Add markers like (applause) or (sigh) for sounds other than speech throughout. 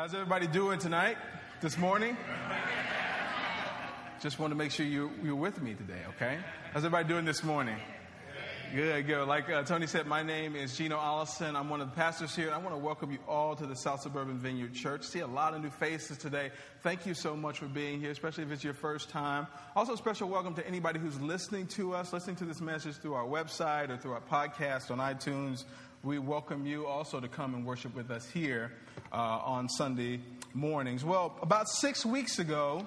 How's everybody doing tonight, this morning? Just want to make sure you, you're with me today, okay? How's everybody doing this morning? Good, good. Like uh, Tony said, my name is Gino Allison. I'm one of the pastors here. I want to welcome you all to the South Suburban Vineyard Church. See a lot of new faces today. Thank you so much for being here, especially if it's your first time. Also, special welcome to anybody who's listening to us, listening to this message through our website or through our podcast on iTunes. We welcome you also to come and worship with us here uh, on Sunday mornings. Well, about six weeks ago,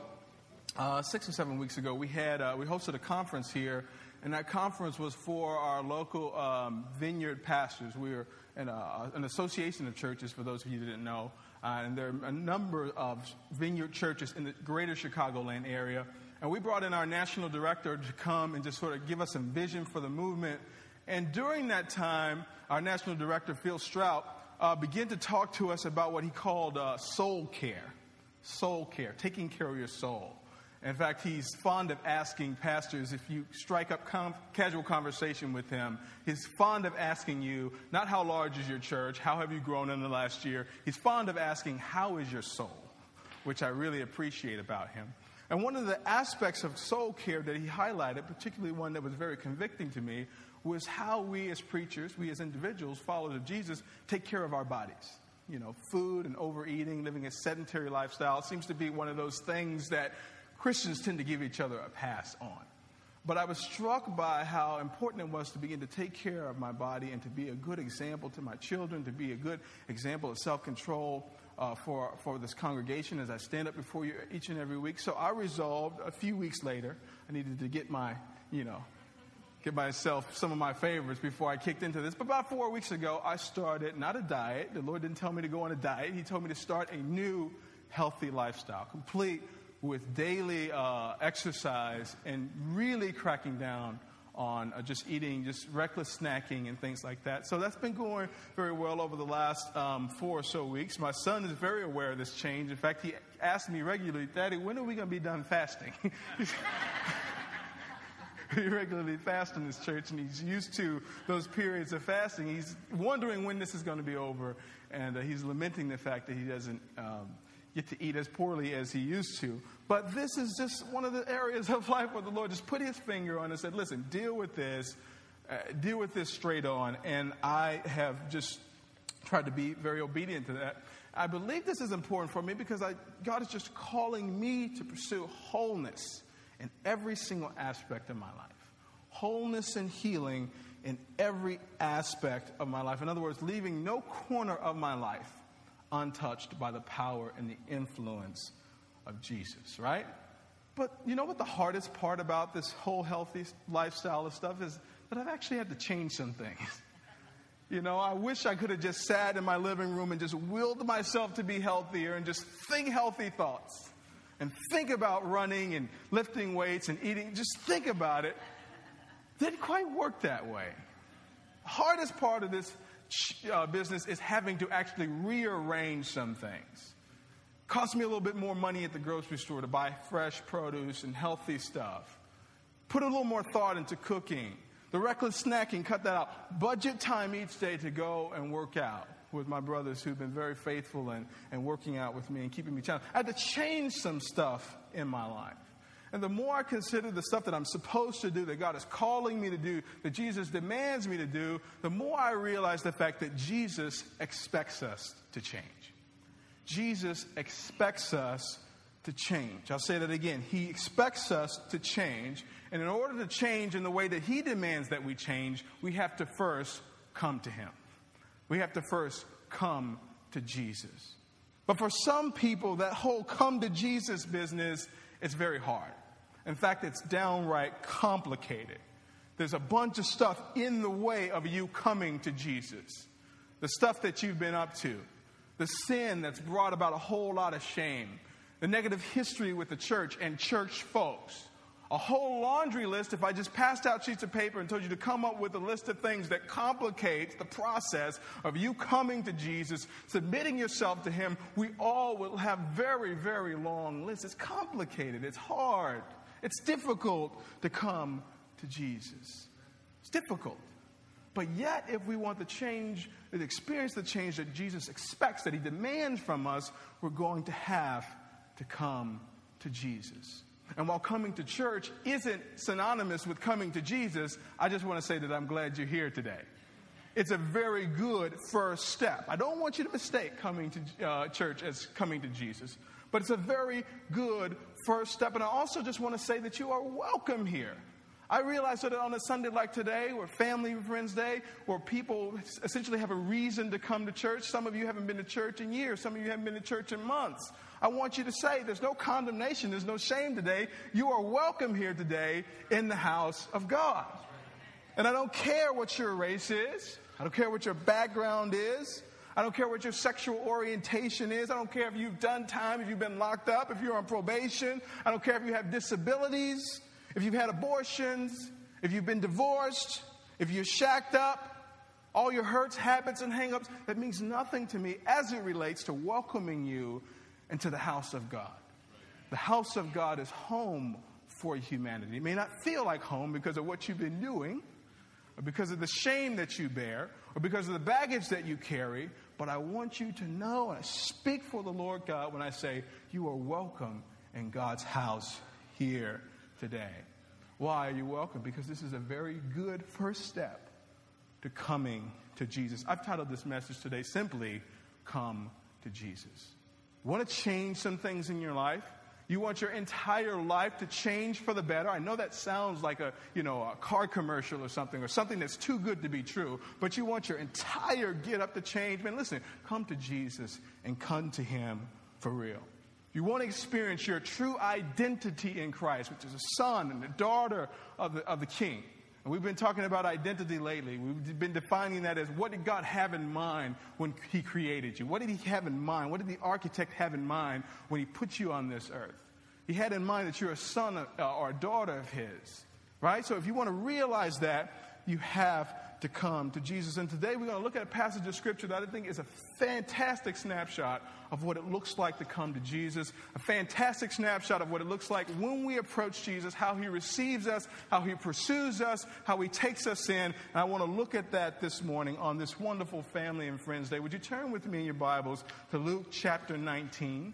uh, six or seven weeks ago, we had uh, we hosted a conference here, and that conference was for our local um, vineyard pastors. We in a, an association of churches, for those of you who didn't know, uh, and there are a number of vineyard churches in the greater Chicagoland area. And we brought in our national director to come and just sort of give us some vision for the movement. And during that time, our national director, Phil Strout, uh, began to talk to us about what he called uh, soul care. Soul care, taking care of your soul. In fact, he's fond of asking pastors if you strike up com- casual conversation with him. He's fond of asking you, not how large is your church, how have you grown in the last year. He's fond of asking, how is your soul? Which I really appreciate about him. And one of the aspects of soul care that he highlighted, particularly one that was very convicting to me, was how we as preachers, we as individuals, followers of Jesus, take care of our bodies. You know, food and overeating, living a sedentary lifestyle seems to be one of those things that Christians tend to give each other a pass on. But I was struck by how important it was to begin to take care of my body and to be a good example to my children, to be a good example of self control uh, for, for this congregation as I stand up before you each and every week. So I resolved a few weeks later, I needed to get my, you know, get myself some of my favorites before I kicked into this. But about four weeks ago, I started not a diet. The Lord didn't tell me to go on a diet. He told me to start a new healthy lifestyle, complete with daily uh, exercise and really cracking down on uh, just eating, just reckless snacking and things like that. So that's been going very well over the last um, four or so weeks. My son is very aware of this change. In fact, he asks me regularly, Daddy, when are we going to be done fasting? (laughs) (laughs) (laughs) we regularly fast in this church, and he's used to those periods of fasting. He's wondering when this is going to be over, and uh, he's lamenting the fact that he doesn't um, get to eat as poorly as he used to. But this is just one of the areas (laughs) of life where the Lord just put his finger on and said, Listen, deal with this, uh, deal with this straight on. And I have just tried to be very obedient to that. I believe this is important for me because I, God is just calling me to pursue wholeness in every single aspect of my life. Wholeness and healing in every aspect of my life. In other words, leaving no corner of my life untouched by the power and the influence of Jesus, right? But you know what the hardest part about this whole healthy lifestyle of stuff is that I've actually had to change some things. (laughs) You know, I wish I could have just sat in my living room and just willed myself to be healthier and just think healthy thoughts and think about running and lifting weights and eating. Just think about it. Didn't quite work that way. Hardest part of this uh, business is having to actually rearrange some things. Cost me a little bit more money at the grocery store to buy fresh produce and healthy stuff. Put a little more thought into cooking. The reckless snacking, cut that out. Budget time each day to go and work out with my brothers who've been very faithful and, and working out with me and keeping me challenged. I had to change some stuff in my life. And the more I consider the stuff that I'm supposed to do, that God is calling me to do, that Jesus demands me to do, the more I realize the fact that Jesus expects us to change. Jesus expects us to change. I'll say that again. He expects us to change. And in order to change in the way that He demands that we change, we have to first come to Him. We have to first come to Jesus. But for some people, that whole come to Jesus business is very hard. In fact, it's downright complicated. There's a bunch of stuff in the way of you coming to Jesus. The stuff that you've been up to, the sin that's brought about a whole lot of shame, the negative history with the church and church folks. A whole laundry list if I just passed out sheets of paper and told you to come up with a list of things that complicates the process of you coming to Jesus, submitting yourself to Him. We all will have very, very long lists. It's complicated, it's hard. It's difficult to come to Jesus. It's difficult. But yet, if we want the change, to experience the change that Jesus expects, that he demands from us, we're going to have to come to Jesus. And while coming to church isn't synonymous with coming to Jesus, I just want to say that I'm glad you're here today. It's a very good first step. I don't want you to mistake coming to uh, church as coming to Jesus, but it's a very good first step. And I also just want to say that you are welcome here. I realize that on a Sunday like today, or Family and Friends Day, where people essentially have a reason to come to church, some of you haven't been to church in years, some of you haven't been to church in months. I want you to say there's no condemnation, there's no shame today. You are welcome here today in the house of God. And I don't care what your race is, I don't care what your background is. I don't care what your sexual orientation is. I don't care if you've done time, if you've been locked up, if you're on probation. I don't care if you have disabilities if you've had abortions, if you've been divorced, if you're shacked up, all your hurts, habits, and hangups, that means nothing to me as it relates to welcoming you into the house of God. The house of God is home for humanity. It may not feel like home because of what you've been doing, or because of the shame that you bear, or because of the baggage that you carry, but I want you to know, and I speak for the Lord God when I say, you are welcome in God's house here today. Why are you welcome? Because this is a very good first step to coming to Jesus. I've titled this message today simply, Come to Jesus. Want to change some things in your life? You want your entire life to change for the better? I know that sounds like a, you know, a car commercial or something, or something that's too good to be true, but you want your entire get up to change. Man, listen, come to Jesus and come to Him for real you want to experience your true identity in Christ, which is a son and a daughter of the, of the King. And we've been talking about identity lately. We've been defining that as what did God have in mind when He created you? What did He have in mind? What did the architect have in mind when He put you on this earth? He had in mind that you're a son uh, or a daughter of His, right? So if you want to realize that, you have to come to Jesus. And today we're going to look at a passage of scripture that I think is a fantastic snapshot of what it looks like to come to Jesus, a fantastic snapshot of what it looks like when we approach Jesus, how he receives us, how he pursues us, how he takes us in. And I want to look at that this morning on this wonderful Family and Friends Day. Would you turn with me in your Bibles to Luke chapter 19?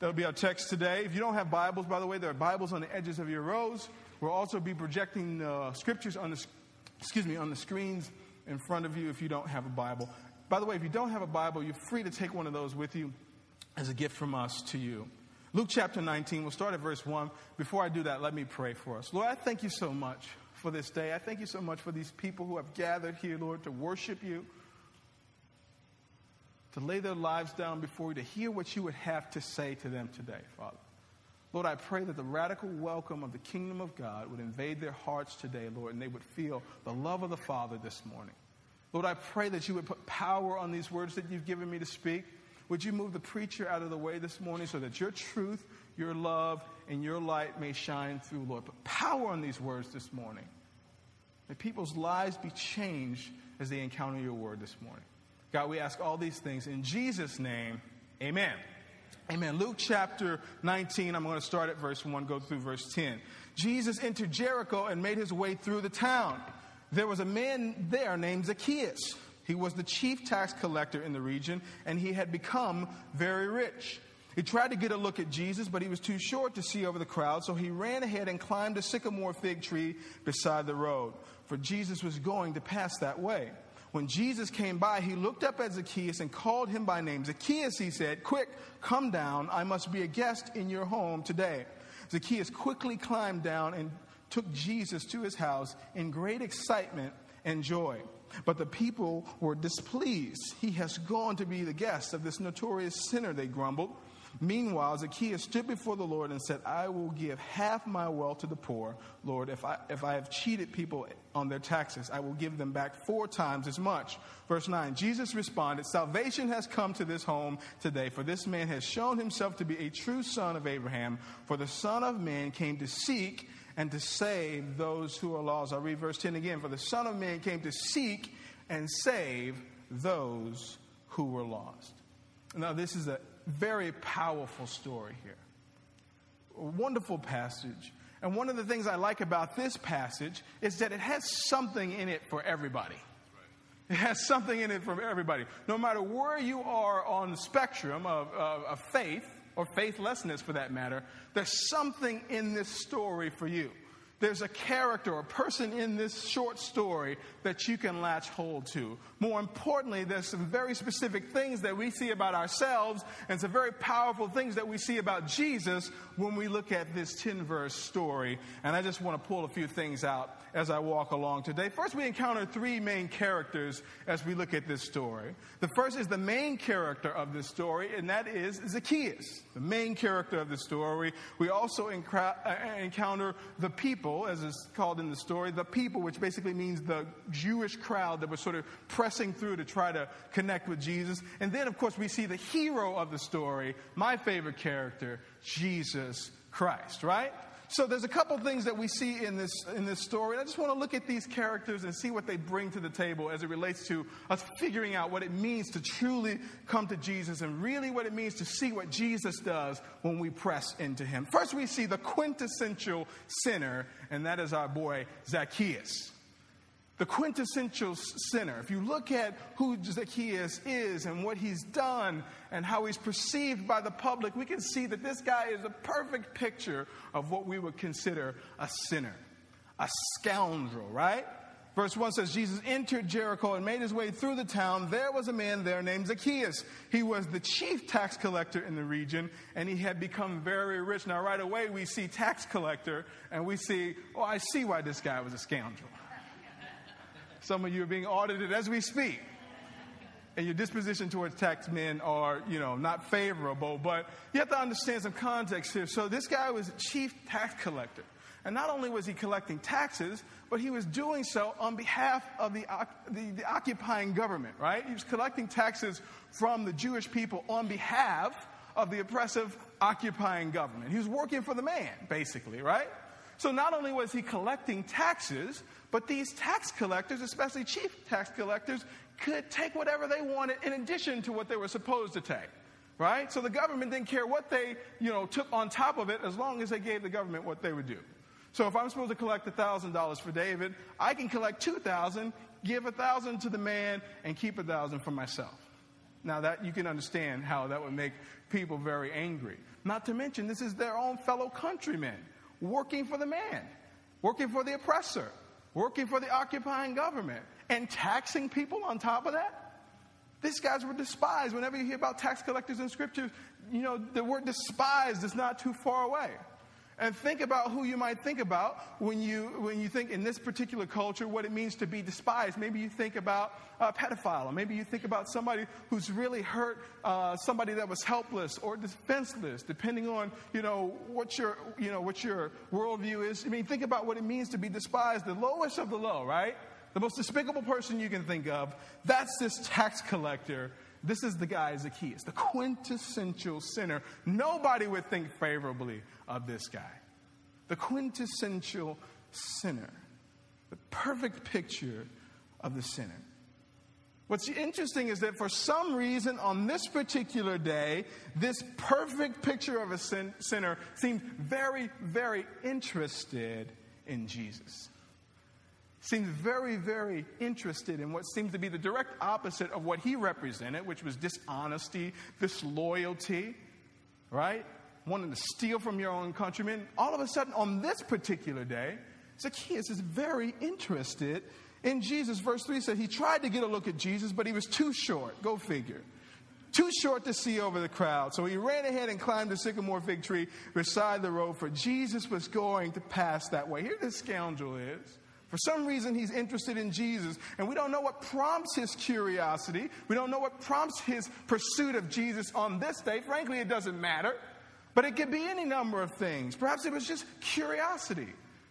That'll be our text today. If you don't have Bibles, by the way, there are Bibles on the edges of your rows. We'll also be projecting uh, scriptures on the excuse me, on the screens in front of you if you don't have a Bible. By the way, if you don't have a Bible, you're free to take one of those with you as a gift from us to you. Luke chapter 19, we'll start at verse 1. Before I do that, let me pray for us. Lord, I thank you so much for this day. I thank you so much for these people who have gathered here, Lord, to worship you, to lay their lives down before you, to hear what you would have to say to them today, Father. Lord, I pray that the radical welcome of the kingdom of God would invade their hearts today, Lord, and they would feel the love of the Father this morning. Lord, I pray that you would put power on these words that you've given me to speak. Would you move the preacher out of the way this morning so that your truth, your love, and your light may shine through, Lord? Put power on these words this morning. May people's lives be changed as they encounter your word this morning. God, we ask all these things in Jesus' name. Amen. Amen. Luke chapter 19, I'm going to start at verse 1, go through verse 10. Jesus entered Jericho and made his way through the town. There was a man there named Zacchaeus. He was the chief tax collector in the region, and he had become very rich. He tried to get a look at Jesus, but he was too short to see over the crowd, so he ran ahead and climbed a sycamore fig tree beside the road, for Jesus was going to pass that way. When Jesus came by, he looked up at Zacchaeus and called him by name. Zacchaeus, he said, Quick, come down. I must be a guest in your home today. Zacchaeus quickly climbed down and took Jesus to his house in great excitement and joy. But the people were displeased. He has gone to be the guest of this notorious sinner, they grumbled. Meanwhile, Zacchaeus stood before the Lord and said, I will give half my wealth to the poor. Lord, if I, if I have cheated people on their taxes, I will give them back four times as much. Verse 9 Jesus responded, Salvation has come to this home today, for this man has shown himself to be a true son of Abraham. For the Son of Man came to seek and to save those who are lost. I'll read verse 10 again. For the Son of Man came to seek and save those who were lost. Now, this is a very powerful story here. A wonderful passage. And one of the things I like about this passage is that it has something in it for everybody. It has something in it for everybody. No matter where you are on the spectrum of, of, of faith, or faithlessness for that matter, there's something in this story for you there's a character, a person in this short story that you can latch hold to. More importantly, there's some very specific things that we see about ourselves and some very powerful things that we see about Jesus when we look at this 10 verse story. And I just want to pull a few things out as I walk along today. First, we encounter three main characters as we look at this story. The first is the main character of this story, and that is Zacchaeus, the main character of the story. We also uh, encounter the people as is called in the story, the people, which basically means the Jewish crowd that was sort of pressing through to try to connect with Jesus. And then, of course, we see the hero of the story, my favorite character, Jesus Christ, right? So there's a couple things that we see in this in this story. I just want to look at these characters and see what they bring to the table as it relates to us figuring out what it means to truly come to Jesus and really what it means to see what Jesus does when we press into him. First we see the quintessential sinner and that is our boy Zacchaeus the quintessential sinner. If you look at who Zacchaeus is and what he's done and how he's perceived by the public, we can see that this guy is a perfect picture of what we would consider a sinner, a scoundrel, right? Verse 1 says, Jesus entered Jericho and made his way through the town. There was a man there named Zacchaeus. He was the chief tax collector in the region, and he had become very rich. Now, right away, we see tax collector, and we see, oh, I see why this guy was a scoundrel. Some of you are being audited as we speak. And your disposition towards tax men are, you know, not favorable. But you have to understand some context here. So this guy was chief tax collector. And not only was he collecting taxes, but he was doing so on behalf of the, the, the, occupying government, right? He was collecting taxes from the Jewish people on behalf of the oppressive occupying government. He was working for the man, basically, right? So not only was he collecting taxes, but these tax collectors, especially chief tax collectors, could take whatever they wanted in addition to what they were supposed to take. Right? So the government didn't care what they, you know, took on top of it as long as they gave the government what they would do. So if I'm supposed to collect $1,000 for David, I can collect 2000 give 1000 to the man, and keep 1000 for myself. Now that you can understand how that would make people very angry. Not to mention, this is their own fellow countrymen working for the man, working for the oppressor, working for the occupying government, and taxing people on top of that? These guys were despised. Whenever you hear about tax collectors in scripture, you know, the word despised is not too far away. And think about who you might think about when you, when you think in this particular culture what it means to be despised. Maybe you think about a pedophile, or maybe you think about somebody who's really hurt uh, somebody that was helpless or defenseless, depending on you know what your you know what your worldview is. I mean, think about what it means to be despised, the lowest of the low, right? The most despicable person you can think of. That's this tax collector this is the guy Zacchaeus, the quintessential sinner. Nobody would think favorably of this guy. The quintessential sinner. The perfect picture of the sinner. What's interesting is that for some reason on this particular day, this perfect picture of a sin- sinner seemed very, very interested in Jesus seems very, very interested in what seems to be the direct opposite of what he represented, which was dishonesty, disloyalty, right? Wanting to steal from your own countrymen. All of a sudden, on this particular day, Zacchaeus is very interested in Jesus. Verse 3 said he tried to get a look at Jesus, but he was too short. Go figure. Too short to see over the crowd. So he ran ahead and climbed a sycamore fig tree beside the road, for Jesus was going to pass that way. Here this scoundrel is for some reason, he's interested in Jesus, and we don't know what prompts his curiosity. We don't know what prompts his pursuit of Jesus on this day. Frankly, it doesn't matter. But it could be any number of things. Perhaps it was just curiosity.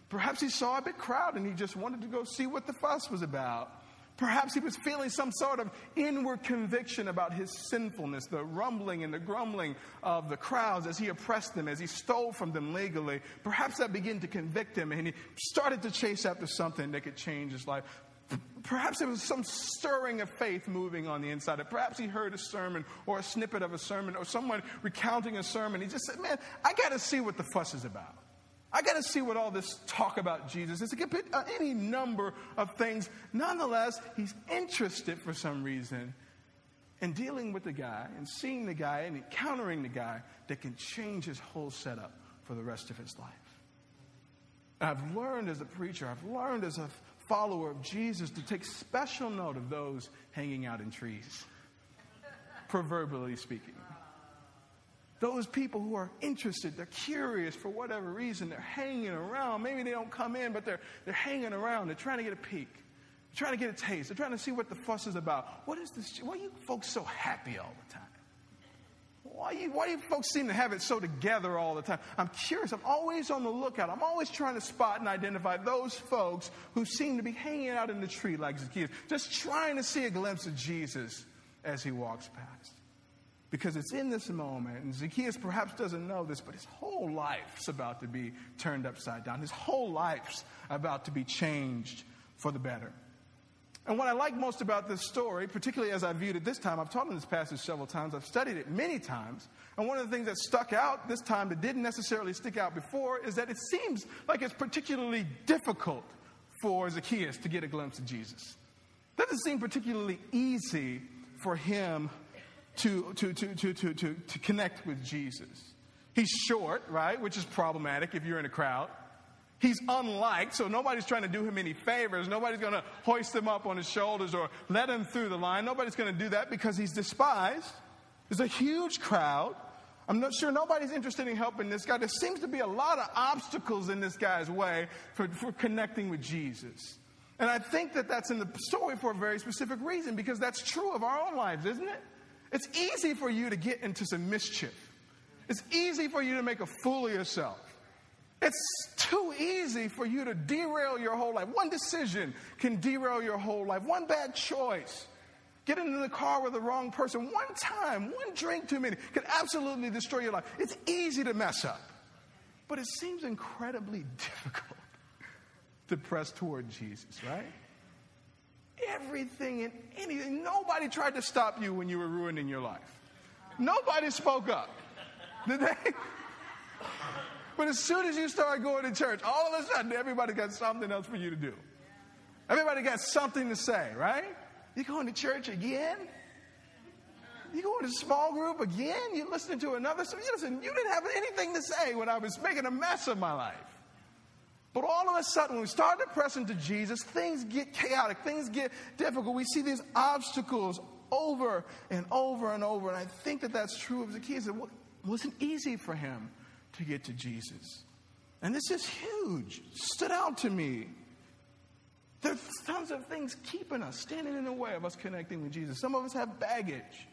Perhaps he saw a big crowd and he just wanted to go see what the fuss was about. Perhaps he was feeling some sort of inward conviction about his sinfulness, the rumbling and the grumbling of the crowds as he oppressed them, as he stole from them legally. Perhaps that began to convict him and he started to chase after something that could change his life. Perhaps there was some stirring of faith moving on the inside. Perhaps he heard a sermon or a snippet of a sermon or someone recounting a sermon. He just said, Man, I got to see what the fuss is about. I got to see what all this talk about Jesus is. It could be uh, any number of things. Nonetheless, he's interested for some reason in dealing with the guy and seeing the guy and encountering the guy that can change his whole setup for the rest of his life. I've learned as a preacher, I've learned as a follower of Jesus to take special note of those hanging out in trees, proverbially speaking. Those people who are interested, they're curious for whatever reason, they're hanging around. Maybe they don't come in, but they're, they're hanging around. They're trying to get a peek. They're trying to get a taste. They're trying to see what the fuss is about. What is this? Why are you folks so happy all the time? Why, you, why do you folks seem to have it so together all the time? I'm curious. I'm always on the lookout. I'm always trying to spot and identify those folks who seem to be hanging out in the tree like Zacchaeus, just trying to see a glimpse of Jesus as he walks past because it's in this moment, and Zacchaeus perhaps doesn't know this, but his whole life's about to be turned upside down. His whole life's about to be changed for the better. And what I like most about this story, particularly as I viewed it this time, I've taught on this passage several times, I've studied it many times, and one of the things that stuck out this time that didn't necessarily stick out before is that it seems like it's particularly difficult for Zacchaeus to get a glimpse of Jesus. Doesn't seem particularly easy for him to, to, to, to, to, to, to connect with Jesus. He's short, right, which is problematic if you're in a crowd. He's unliked, so nobody's trying to do him any favors. Nobody's going to hoist him up on his shoulders or let him through the line. Nobody's going to do that because he's despised. There's a huge crowd. I'm not sure nobody's interested in helping this guy. There seems to be a lot of obstacles in this guy's way for, for connecting with Jesus. And I think that that's in the story for a very specific reason because that's true of our own lives, isn't it? It's easy for you to get into some mischief. It's easy for you to make a fool of yourself. It's too easy for you to derail your whole life. One decision can derail your whole life. One bad choice. getting in the car with the wrong person. One time, one drink too many can absolutely destroy your life. It's easy to mess up. But it seems incredibly (laughs) difficult to press toward Jesus, right? Everything and anything. Nobody tried to stop you when you were ruining your life. Nobody spoke up. Did they? (laughs) But as soon as you start going to church, all of a sudden everybody got something else for you to do. Everybody got something to say, right? You going to church again? You going to a small group again? You listening to another? So you listen, you didn't have anything to say when I was making a mess of my life. But all of a sudden, when we start to press into Jesus, things get chaotic, things get difficult. We see these obstacles over and over and over. And I think that that's true of Zacchaeus. It wasn't easy for him to get to Jesus. And this is huge. Stood out to me. There's tons of things keeping us, standing in the way of us connecting with Jesus. Some of us have baggage.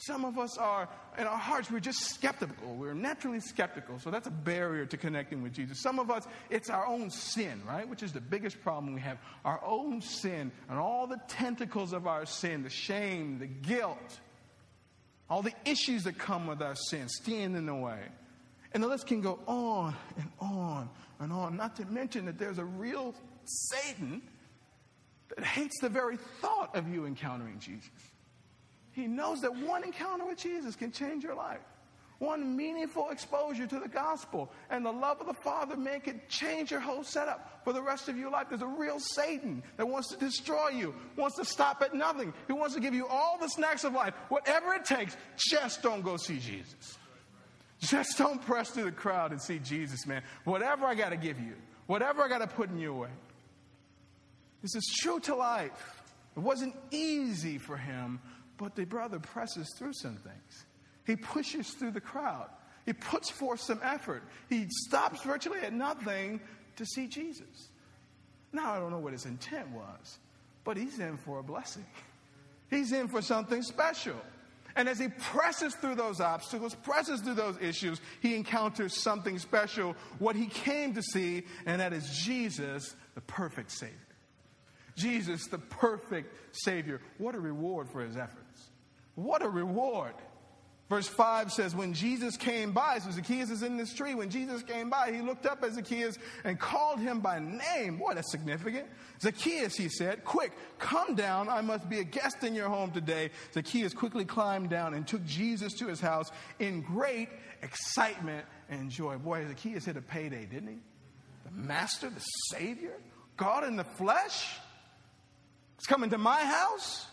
Some of us are, in our hearts, we're just skeptical. We're naturally skeptical. So that's a barrier to connecting with Jesus. Some of us, it's our own sin, right? Which is the biggest problem we have. Our own sin and all the tentacles of our sin, the shame, the guilt, all the issues that come with our sin stand in the way. And the list can go on and on and on. Not to mention that there's a real Satan that hates the very thought of you encountering Jesus. He knows that one encounter with Jesus can change your life. One meaningful exposure to the gospel and the love of the Father make it change your whole setup for the rest of your life. There's a real Satan that wants to destroy you, wants to stop at nothing. He wants to give you all the snacks of life, whatever it takes. Just don't go see Jesus. Just don't press through the crowd and see Jesus, man. Whatever I got to give you, whatever I got to put in your way. This is true to life. It wasn't easy for him but the brother presses through some things. He pushes through the crowd. He puts forth some effort. He stops virtually at nothing to see Jesus. Now, I don't know what his intent was, but he's in for a blessing. He's in for something special. And as he presses through those obstacles, presses through those issues, he encounters something special, what he came to see, and that is Jesus, the perfect Savior. Jesus, the perfect Savior. What a reward for his efforts. What a reward. Verse 5 says, When Jesus came by, so Zacchaeus is in this tree. When Jesus came by, he looked up at Zacchaeus and called him by name. Boy, that's significant. Zacchaeus, he said, Quick, come down. I must be a guest in your home today. Zacchaeus quickly climbed down and took Jesus to his house in great excitement and joy. Boy, Zacchaeus hit a payday, didn't he? the Master, the Savior, God in the flesh, is coming to my house.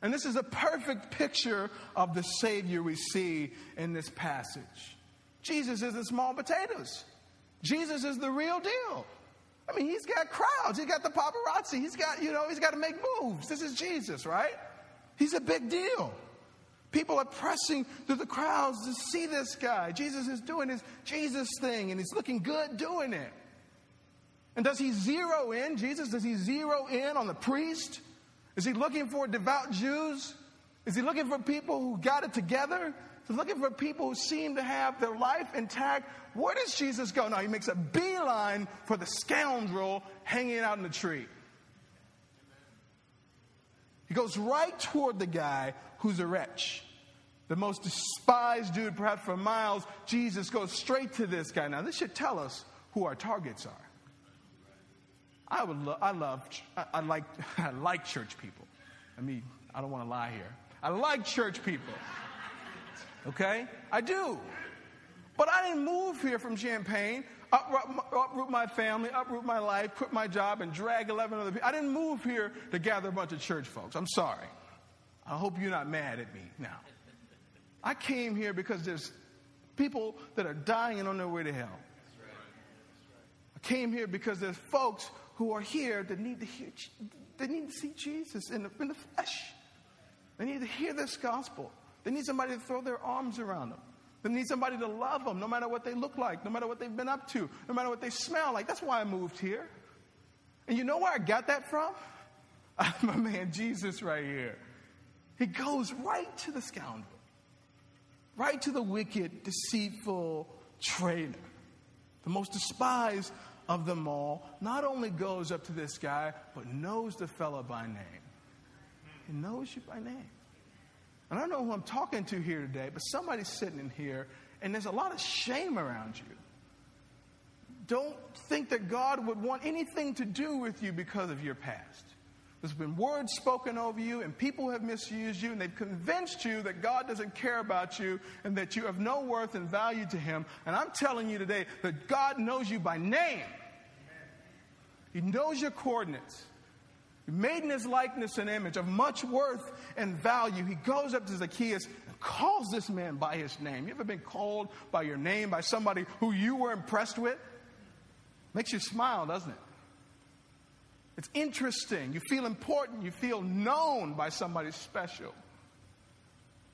And this is a perfect picture of the Savior we see in this passage. Jesus isn't small potatoes. Jesus is the real deal. I mean, he's got crowds, he's got the paparazzi, he's got, you know, he's got to make moves. This is Jesus, right? He's a big deal. People are pressing through the crowds to see this guy. Jesus is doing his Jesus thing and he's looking good doing it. And does he zero in, Jesus, does he zero in on the priest? Is he looking for devout Jews? Is he looking for people who got it together? He's looking for people who seem to have their life intact. Where does Jesus go? Now, he makes a beeline for the scoundrel hanging out in the tree. He goes right toward the guy who's a wretch. The most despised dude, perhaps for miles. Jesus goes straight to this guy. Now, this should tell us who our targets are. I would, lo- I love, I, I like, (laughs) I like church people. I mean, I don't want to lie here. I like church people. Okay, I do. But I didn't move here from Champaign, uproot, uproot my family, uproot my life, quit my job, and drag 11 other people. I didn't move here to gather a bunch of church folks. I'm sorry. I hope you're not mad at me now. I came here because there's people that are dying and on their way to hell. I came here because there's folks who are here that need to hear, they need to see Jesus in the, in the flesh. They need to hear this gospel. They need somebody to throw their arms around them. They need somebody to love them, no matter what they look like, no matter what they've been up to, no matter what they smell like. That's why I moved here. And you know where I got that from? (laughs) My man Jesus right here. He goes right to the scoundrel, right to the wicked, deceitful traitor, the most despised of them all. Not only goes up to this guy, but knows the fellow by name. He knows you by name. And I don't know who I'm talking to here today, but somebody's sitting in here and there's a lot of shame around you. Don't think that God would want anything to do with you because of your past. There's been words spoken over you, and people have misused you, and they've convinced you that God doesn't care about you and that you have no worth and value to Him. And I'm telling you today that God knows you by name, He knows your coordinates. Made in his likeness and image of much worth and value, he goes up to Zacchaeus and calls this man by his name. You ever been called by your name by somebody who you were impressed with? Makes you smile, doesn't it? It's interesting. You feel important. You feel known by somebody special.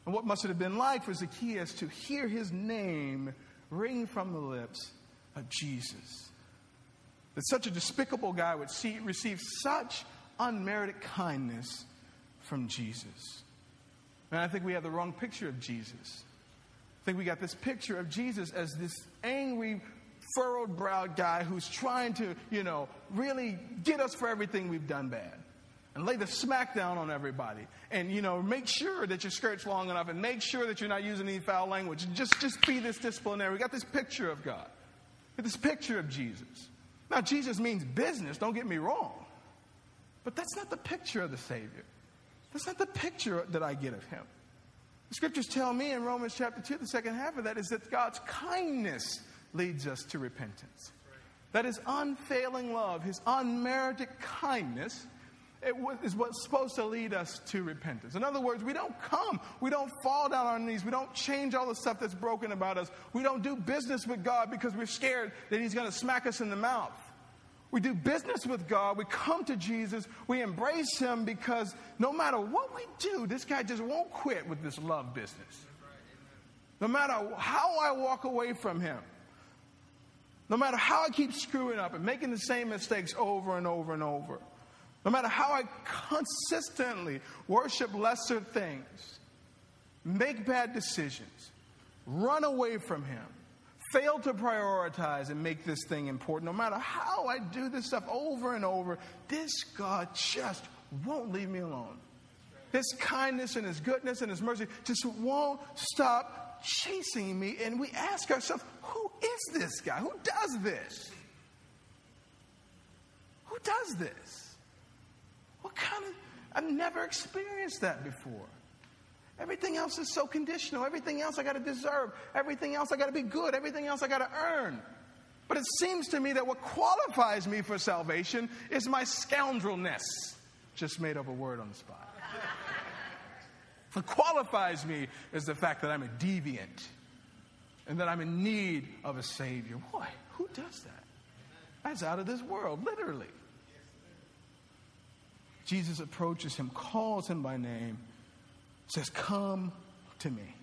And what must it have been like for Zacchaeus to hear his name ring from the lips of Jesus? That such a despicable guy would see, receive such unmerited kindness from Jesus. And I think we have the wrong picture of Jesus. I think we got this picture of Jesus as this angry, furrowed browed guy who's trying to, you know, really get us for everything we've done bad. And lay the smackdown on everybody. And, you know, make sure that your skirt's long enough and make sure that you're not using any foul language. Just, just be this disciplinary. We got this picture of God. This picture of Jesus. Now, Jesus means business, don't get me wrong. But that's not the picture of the Savior. That's not the picture that I get of him. The scriptures tell me in Romans chapter 2, the second half of that is that God's kindness leads us to repentance. That his unfailing love, his unmerited kindness, is what's supposed to lead us to repentance. In other words, we don't come, we don't fall down on our knees, we don't change all the stuff that's broken about us, we don't do business with God because we're scared that he's going to smack us in the mouth. We do business with God. We come to Jesus. We embrace Him because no matter what we do, this guy just won't quit with this love business. No matter how I walk away from Him, no matter how I keep screwing up and making the same mistakes over and over and over, no matter how I consistently worship lesser things, make bad decisions, run away from Him, fail to prioritize and make this thing important, no matter how I do this stuff over and over, this God just won't leave me alone. His kindness and His goodness and His mercy just won't stop chasing me. And we ask ourselves, who is this guy? Who does this? Who does this? What kind of, I've never experienced that before. Everything else is so conditional. Everything else I got to deserve. Everything else I got to be good. Everything else I got to earn. But it seems to me that what qualifies me for salvation is my scoundrelness. Just made up a word on the spot. What qualifies me is the fact that I'm a deviant and that I'm in need of a Savior. Boy, who does that? That's out of this world, literally. Jesus approaches him, calls him by name, says, Come to me.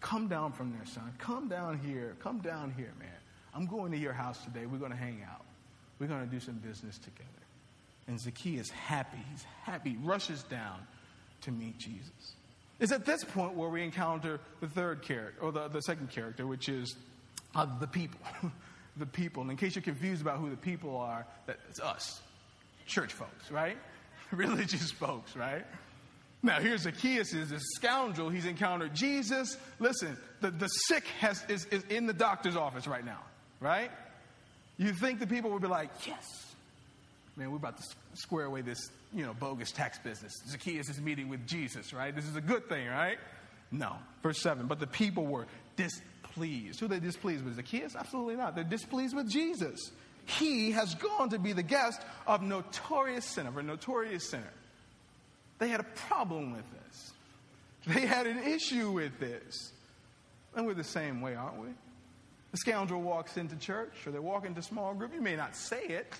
Come down from there, son. Come down here. Come down here, man. I'm going to your house today. We're going to hang out. We're going to do some business together. And Zacchaeus happy. He's happy. Rushes down to meet Jesus. It's at this point where we encounter the third character, or the, the second character, which is uh, the people. (laughs) the people. And in case you're confused about who the people are, that's us, church folks, right? (laughs) Religious folks, right? Now, here's Zacchaeus is this scoundrel. He's encountered Jesus. Listen, the, the sick has, is, is in the doctor's office right now, right? You think the people would be like, yes, man, we're about to square away this, you know, bogus tax business. Zacchaeus is meeting with Jesus, right? This is a good thing, right? No. Verse 7, but the people were displeased. Who are they displeased with? Zacchaeus? Absolutely not. They're displeased with Jesus. He has gone to be the guest of notorious sinner, a notorious sinner. They had a problem with this. They had an issue with this. And we're the same way, aren't we? The scoundrel walks into church or they walk into small group. You may not say it,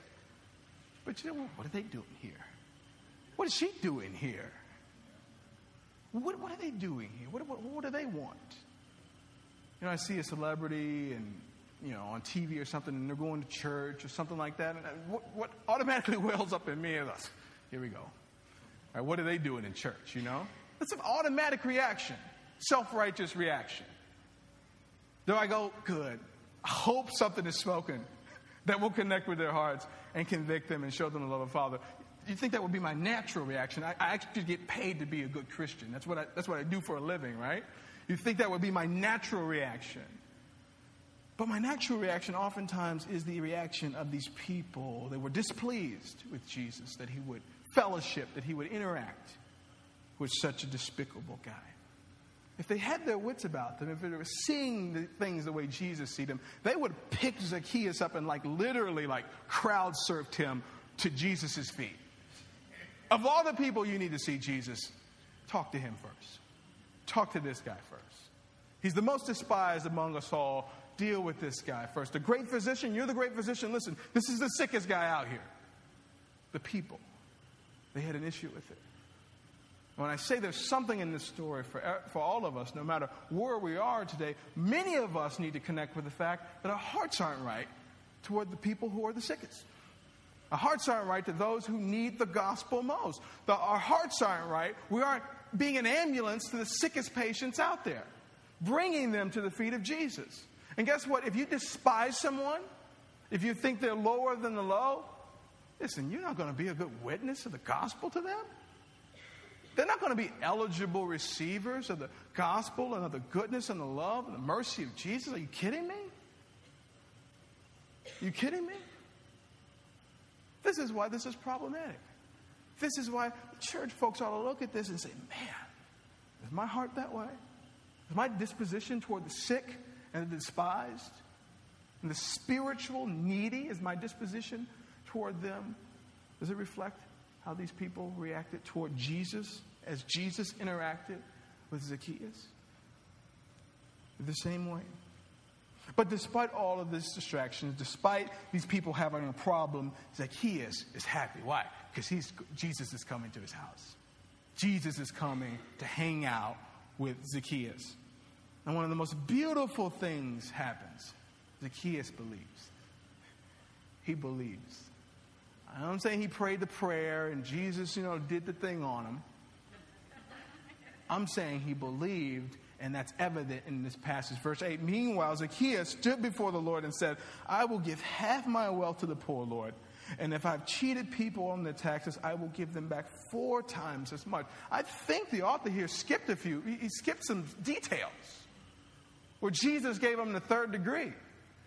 but you know what? What are they doing here? What is she doing here? What, what are they doing here? What, what, what do they want? You know, I see a celebrity and you know, on TV or something, and they're going to church or something like that. And uh, what, what automatically (laughs) wells up in me is, uh, here we go. All right, what are they doing in church, you know? It's an automatic reaction, self righteous reaction. Do I go, good? I hope something is spoken (laughs) that will connect with their hearts and convict them and show them the love of the Father. You think that would be my natural reaction? I, I actually get paid to be a good Christian. That's what, I, that's what I do for a living, right? You think that would be my natural reaction? But my natural reaction oftentimes is the reaction of these people. They were displeased with Jesus, that he would fellowship, that he would interact with such a despicable guy. If they had their wits about them, if they were seeing the things the way Jesus see them, they would pick Zacchaeus up and like literally like crowd surfed him to Jesus' feet. Of all the people you need to see Jesus, talk to him first. Talk to this guy first. He's the most despised among us all. Deal with this guy first. The great physician, you're the great physician. Listen, this is the sickest guy out here. The people, they had an issue with it. When I say there's something in this story for, for all of us, no matter where we are today, many of us need to connect with the fact that our hearts aren't right toward the people who are the sickest. Our hearts aren't right to those who need the gospel most. The, our hearts aren't right. We aren't being an ambulance to the sickest patients out there, bringing them to the feet of Jesus. And guess what? If you despise someone, if you think they're lower than the low, listen, you're not going to be a good witness of the gospel to them. They're not going to be eligible receivers of the gospel and of the goodness and the love and the mercy of Jesus. Are you kidding me? You kidding me? This is why this is problematic. This is why church folks ought to look at this and say, man, is my heart that way? Is my disposition toward the sick and the despised and the spiritual needy? Is my disposition toward them? Does it reflect how these people reacted toward Jesus as Jesus interacted with Zacchaeus? The same way. But despite all of these distractions, despite these people having a problem, Zacchaeus is happy. Why? Because Jesus is coming to his house. Jesus is coming to hang out with Zacchaeus. And one of the most beautiful things happens. Zacchaeus believes. He believes. I'm saying he prayed the prayer and Jesus, you know, did the thing on him. I'm saying he believed, and that's evident in this passage. Verse 8 Meanwhile, Zacchaeus stood before the Lord and said, I will give half my wealth to the poor, Lord. And if I've cheated people on their taxes, I will give them back four times as much. I think the author here skipped a few, he skipped some details where Jesus gave him the third degree.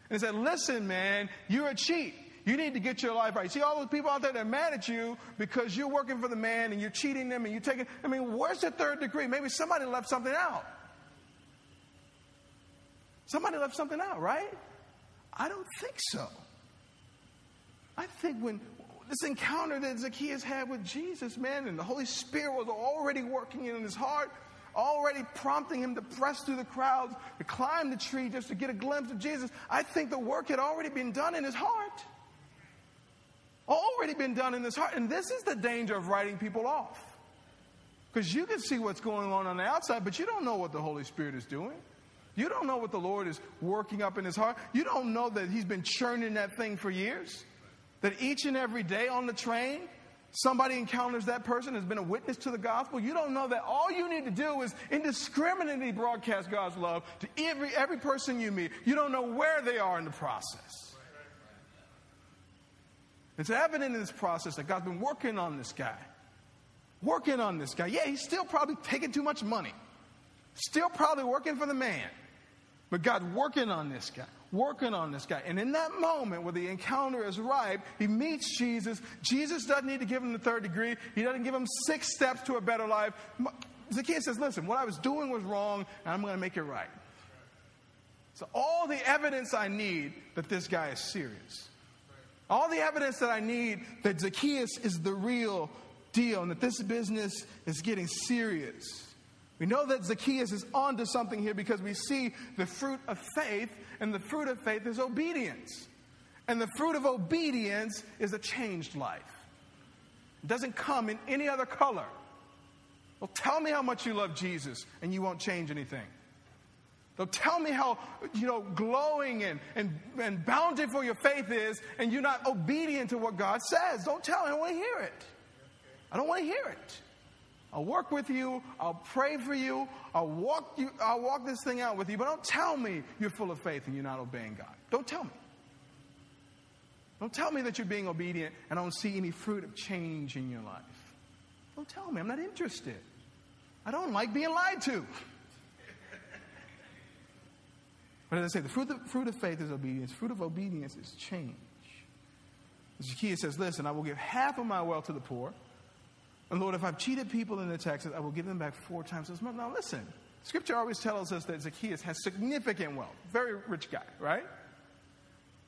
And said, Listen, man, you're a cheat. You need to get your life right. See all those people out there that are mad at you because you're working for the man and you're cheating them and you're taking. I mean, where's the third degree? Maybe somebody left something out. Somebody left something out, right? I don't think so. I think when this encounter that Zacchaeus had with Jesus, man, and the Holy Spirit was already working in his heart, already prompting him to press through the crowds, to climb the tree just to get a glimpse of Jesus. I think the work had already been done in his heart. Already been done in his heart. And this is the danger of writing people off. Because you can see what's going on on the outside, but you don't know what the Holy Spirit is doing. You don't know what the Lord is working up in his heart. You don't know that he's been churning that thing for years. That each and every day on the train, somebody encounters that person, has been a witness to the gospel. You don't know that all you need to do is indiscriminately broadcast God's love to every, every person you meet. You don't know where they are in the process. It's evident in this process that God's been working on this guy. Working on this guy. Yeah, he's still probably taking too much money. Still probably working for the man. But God working on this guy working on this guy. And in that moment where the encounter is ripe, he meets Jesus. Jesus doesn't need to give him the third degree, he doesn't give him six steps to a better life. Zacchaeus says, Listen, what I was doing was wrong, and I'm going to make it right. So, all the evidence I need that this guy is serious, all the evidence that I need that Zacchaeus is the real deal and that this business is getting serious. We know that Zacchaeus is onto something here because we see the fruit of faith and the fruit of faith is obedience. And the fruit of obedience is a changed life. It doesn't come in any other color. Well, tell me how much you love Jesus, and you won't change anything. They'll tell me how, you know, glowing and, and, and bountiful your faith is, and you're not obedient to what God says. Don't tell me. I don't want to hear it. I don't want to hear it. I'll work with you. I'll pray for you. I'll walk you. I'll walk this thing out with you. But don't tell me you're full of faith and you're not obeying God. Don't tell me. Don't tell me that you're being obedient and I don't see any fruit of change in your life. Don't tell me. I'm not interested. I don't like being lied to. But as I say, the fruit of, fruit of faith is obedience. Fruit of obedience is change. Zacchaeus says, Listen, I will give half of my wealth to the poor. And Lord, if I've cheated people in the taxes, I will give them back four times as much. Now listen, Scripture always tells us that Zacchaeus has significant wealth. Very rich guy, right?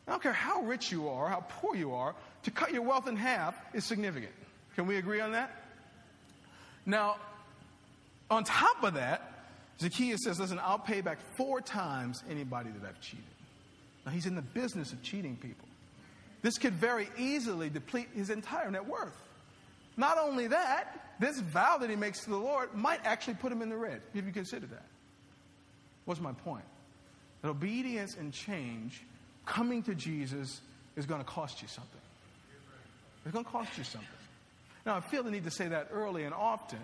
I don't care how rich you are, how poor you are, to cut your wealth in half is significant. Can we agree on that? Now, on top of that, Zacchaeus says, Listen, I'll pay back four times anybody that I've cheated. Now, he's in the business of cheating people. This could very easily deplete his entire net worth. Not only that, this vow that he makes to the Lord might actually put him in the red, if you consider that. What's my point? That obedience and change, coming to Jesus, is going to cost you something. It's going to cost you something. Now, I feel the need to say that early and often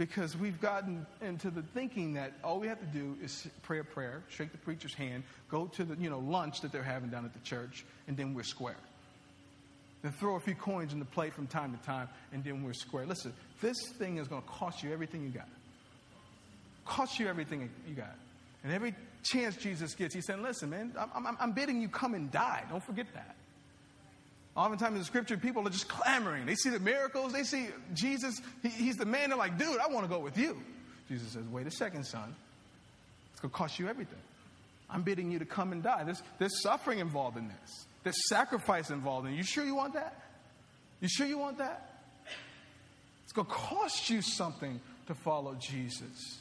because we've gotten into the thinking that all we have to do is pray a prayer, shake the preacher's hand, go to the you know lunch that they're having down at the church, and then we're square. Then throw a few coins in the plate from time to time, and then we're square. Listen, this thing is going to cost you everything you got. Cost you everything you got. And every chance Jesus gets, he's saying, Listen, man, I'm, I'm, I'm bidding you come and die. Don't forget that. Oftentimes in the scripture, people are just clamoring. They see the miracles, they see Jesus. He, he's the man. They're like, dude, I want to go with you. Jesus says, wait a second, son. It's going to cost you everything. I'm bidding you to come and die. There's, there's suffering involved in this. There's sacrifice involved in it. You sure you want that? You sure you want that? It's going to cost you something to follow Jesus.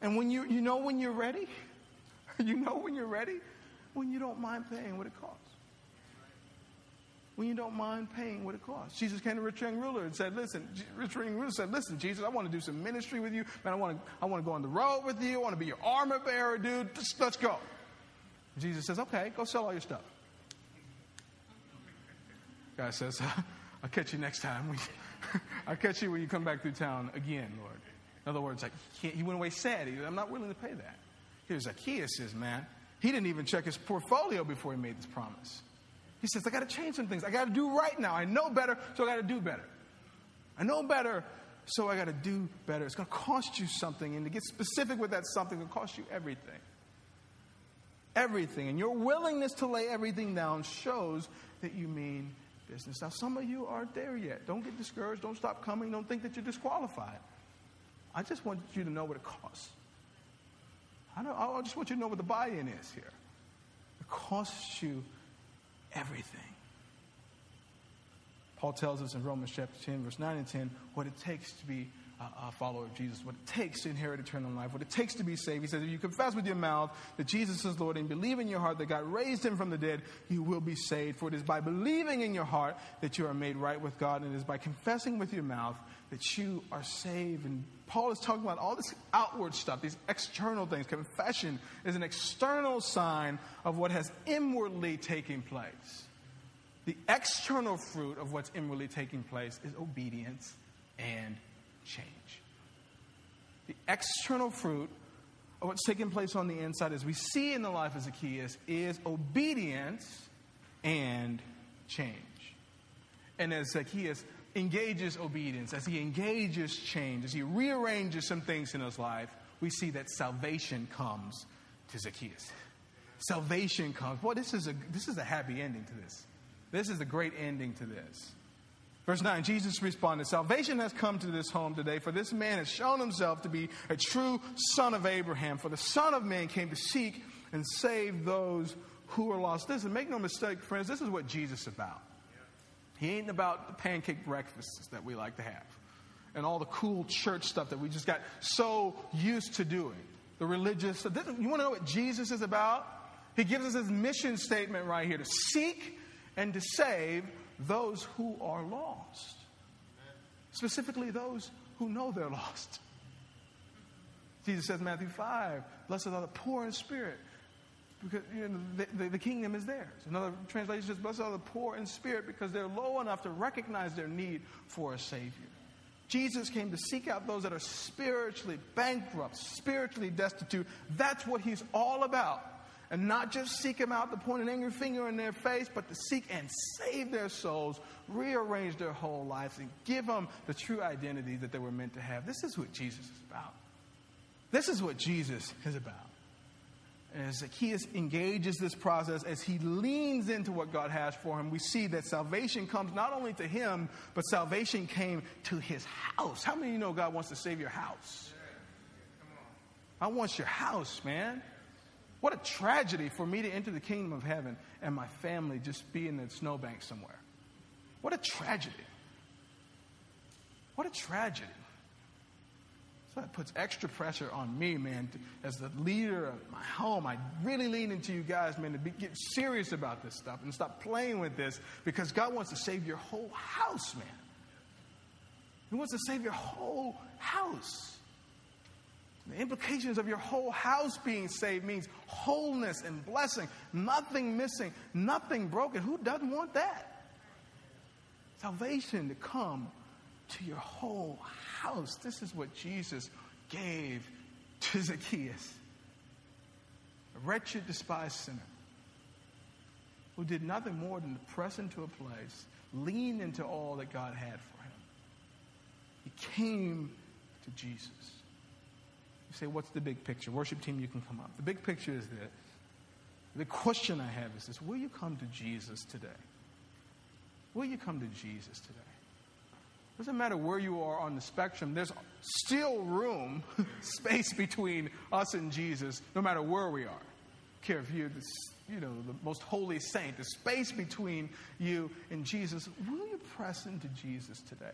And when you, you know when you're ready, (laughs) you know when you're ready, when you don't mind paying what it costs. When you don't mind paying what it costs. Jesus came to rich young ruler and said, Listen, rich young ruler said, Listen, Jesus, I want to do some ministry with you. Man, I want to, I want to go on the road with you. I want to be your armor bearer, dude. Just, let's go. Jesus says, Okay, go sell all your stuff. Guy says, I'll catch you next time. (laughs) I'll catch you when you come back through town again, Lord. In other words, like he, went away sad. He, I'm not willing to pay that. Here's Zacchaeus says, man, he didn't even check his portfolio before he made this promise. He says, I got to change some things. I got to do right now. I know better, so I got to do better. I know better, so I got to do better. It's going to cost you something. And to get specific with that something, will cost you everything. Everything. And your willingness to lay everything down shows that you mean business. Now, some of you aren't there yet. Don't get discouraged. Don't stop coming. Don't think that you're disqualified. I just want you to know what it costs. I, I just want you to know what the buy in is here. It costs you everything. Paul tells us in Romans chapter 10, verse 9 and 10, what it takes to be a follower of Jesus, what it takes to inherit eternal life, what it takes to be saved. He says, if you confess with your mouth that Jesus is Lord and believe in your heart that God raised him from the dead, you will be saved. For it is by believing in your heart that you are made right with God, and it is by confessing with your mouth that you are saved. And Paul is talking about all this outward stuff, these external things. Confession is an external sign of what has inwardly taken place. The external fruit of what's inwardly taking place is obedience and change. The external fruit of what's taking place on the inside, as we see in the life of Zacchaeus, is obedience and change. And as Zacchaeus engages obedience, as he engages change, as he rearranges some things in his life, we see that salvation comes to Zacchaeus. Salvation comes. Boy, this is a, this is a happy ending to this. This is a great ending to this. Verse 9 Jesus responded, Salvation has come to this home today, for this man has shown himself to be a true son of Abraham. For the Son of Man came to seek and save those who are lost. Listen, make no mistake, friends, this is what Jesus is about. He ain't about the pancake breakfasts that we like to have and all the cool church stuff that we just got so used to doing. The religious. You want to know what Jesus is about? He gives us his mission statement right here to seek and to save those who are lost. Specifically, those who know they're (laughs) lost. Jesus says, in Matthew 5, blessed are the poor in spirit, because you know, the, the, the, kingdom is theirs. Another translation says, blessed are the poor in spirit, because they're low enough to recognize their need for a Savior. Jesus came to seek out those that are spiritually bankrupt, spiritually destitute. That's what he's all about and not just seek Him out to point an angry finger in their face, but to seek and save their souls, rearrange their whole lives, and give them the true identity that they were meant to have. This is what Jesus is about. This is what Jesus is about. As Zacchaeus engages this process, as he leans into what God has for him, we see that salvation comes not only to him, but salvation came to his house. How many of you know God wants to save your house? I want your house, man. What a tragedy for me to enter the kingdom of heaven and my family just be in the snowbank somewhere. What a tragedy. What a tragedy. So that puts extra pressure on me, man. As the leader of my home, I really lean into you guys, man, to be, get serious about this stuff and stop playing with this because God wants to save your whole house, man. He wants to save your whole house. The implications of your whole house being saved means wholeness and blessing, nothing missing, nothing broken. Who doesn't want that? Salvation to come to your whole house. This is what Jesus gave to Zacchaeus, a wretched, despised sinner who did nothing more than to press into a place, lean into all that God had for him. He came to Jesus. You say, what's the big picture? Worship team, you can come up. The big picture is this. the question I have is this Will you come to Jesus today? Will you come to Jesus today? Doesn't matter where you are on the spectrum, there's still room, (laughs) space between us and Jesus, no matter where we are. Care if you're the, you know, the most holy saint, the space between you and Jesus. Will you press into Jesus today?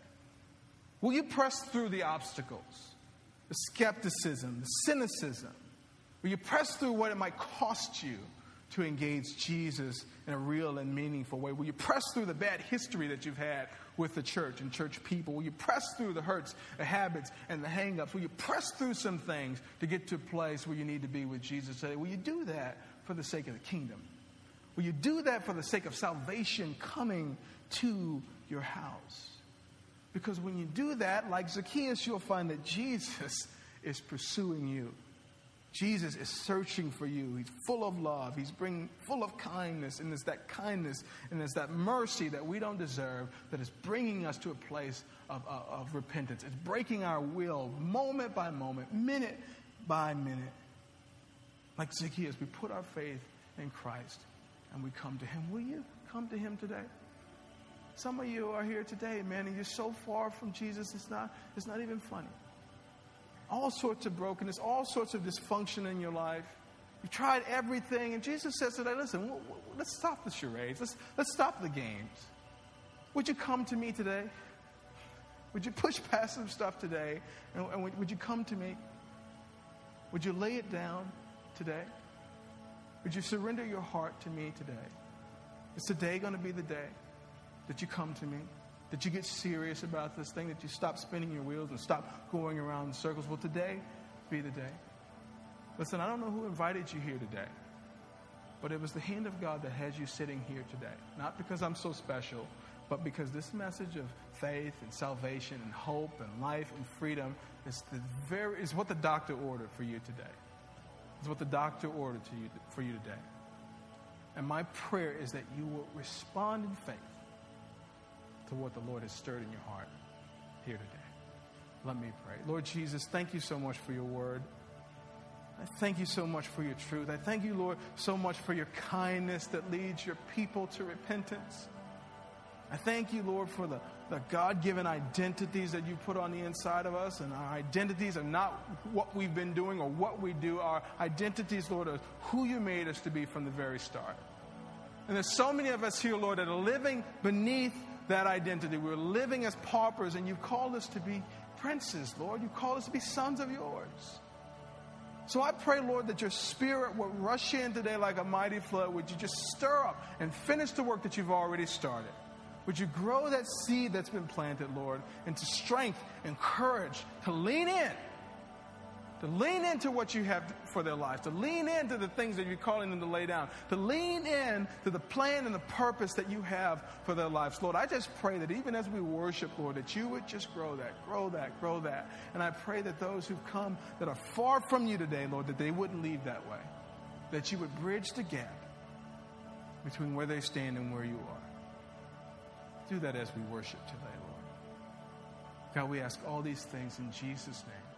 Will you press through the obstacles? the skepticism, the cynicism, Will you press through what it might cost you to engage Jesus in a real and meaningful way? Will you press through the bad history that you've had with the church and church people? Will you press through the hurts, the habits, and the hangups? Will you press through some things to get to a place where you need to be with Jesus today? Will you do that for the sake of the kingdom? Will you do that for the sake of salvation coming to your house? Because when you do that, like Zacchaeus, you'll find that Jesus (laughs) is pursuing you. Jesus is searching for you. He's full of love. He's bringing full of kindness, and it's that kindness and it's that mercy that we don't deserve that is bringing us to a place of, of, of repentance. It's breaking our will moment by moment, minute by minute. Like Zacchaeus, we put our faith in Christ and we come to Him. Will you come to Him today? Some of you are here today, man, and you're so far from Jesus, it's not, it's not even funny. All sorts of brokenness, all sorts of dysfunction in your life. You've tried everything. And Jesus says today, listen, let's stop the charades. Let's, let's stop the games. Would you come to me today? Would you push past some stuff today? And, and would, would you come to me? Would you lay it down today? Would you surrender your heart to me today? Is today going to be the day that you come to me? That you get serious about this thing? That you stop spinning your wheels and stop going around in circles? Will today be the day? Listen, I don't know who invited you here today, but it was the hand of God that has you sitting here today. Not because I'm so special, but because this message of faith and salvation and hope and life and freedom is, the very, is what the doctor ordered for you today. It's what the doctor ordered to you, for you today. And my prayer is that you will respond in faith to what the Lord has stirred in your heart here today. Let me pray. Lord Jesus, thank you so much for your word. I thank you so much for your truth. I thank you, Lord, so much for your kindness that leads your people to repentance. I thank you, Lord, for the, the God given identities that you put on the inside of us. And our identities are not what we've been doing or what we do. Our identities, Lord, are who you made us to be from the very start. And there's so many of us here, Lord, that are living beneath that identity. We're living as paupers, and you've called us to be princes, Lord. You've called us to be sons of yours. So I pray, Lord, that your spirit would rush in today like a mighty flood. Would you just stir up and finish the work that you've already started? Would you grow that seed that's been planted, Lord, into strength and courage to lean in, to lean into what you have for their lives, to lean into the things that you're calling them to lay down, to lean in to the plan and the purpose that you have for their lives. Lord, I just pray that even as we worship, Lord, that you would just grow that, grow that, grow that. And I pray that those who've come that are far from you today, Lord, that they wouldn't leave that way, that you would bridge the gap between where they stand and where you are. Do that as we worship today, Lord. God, we ask all these things in Jesus' name.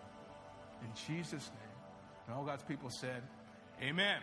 In Jesus' name. And all God's people said, Amen.